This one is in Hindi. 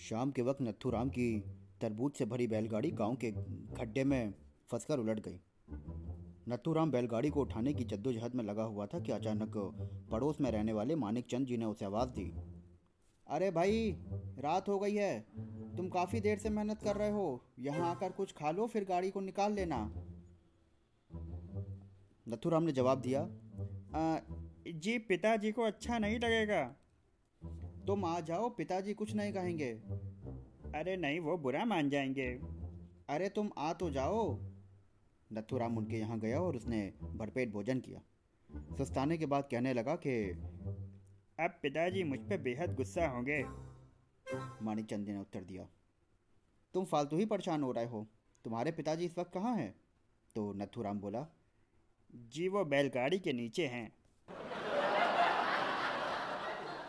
शाम के वक्त नथुराम की तरबूज से भरी बैलगाड़ी गाँव के गड्ढे में फंसकर उलट गई। नथुराम बैलगाड़ी को उठाने की जद्दोजहद में लगा हुआ था कि अचानक पड़ोस में रहने वाले मानिक चंद जी ने उसे आवाज़ दी अरे भाई रात हो गई है। तुम काफ़ी देर से मेहनत कर रहे हो। यहाँ आकर कुछ खा लो फिर गाड़ी को निकाल लेना। नथुराम ने जवाब दिया आ, जी पिताजी को अच्छा नहीं लगेगा। तुम आ जाओ, पिताजी कुछ नहीं कहेंगे। अरे नहीं, वो बुरा मान जाएँगे। अरे तुम आ तो जाओ। नथुराम उनके यहाँ गया और उसने भरपेट भोजन किया। सस्ताने के बाद कहने लगा कि, अब पिताजी मुझ पर बेहद गुस्सा होंगे। मानिक ने उत्तर दिया, तुम फालतू ही परेशान हो रहे हो। तुम्हारे पिताजी इस वक्त कहाँ हैं? तो नथुराम बोला, जी, वो बैलगाड़ी के नीचे हैं।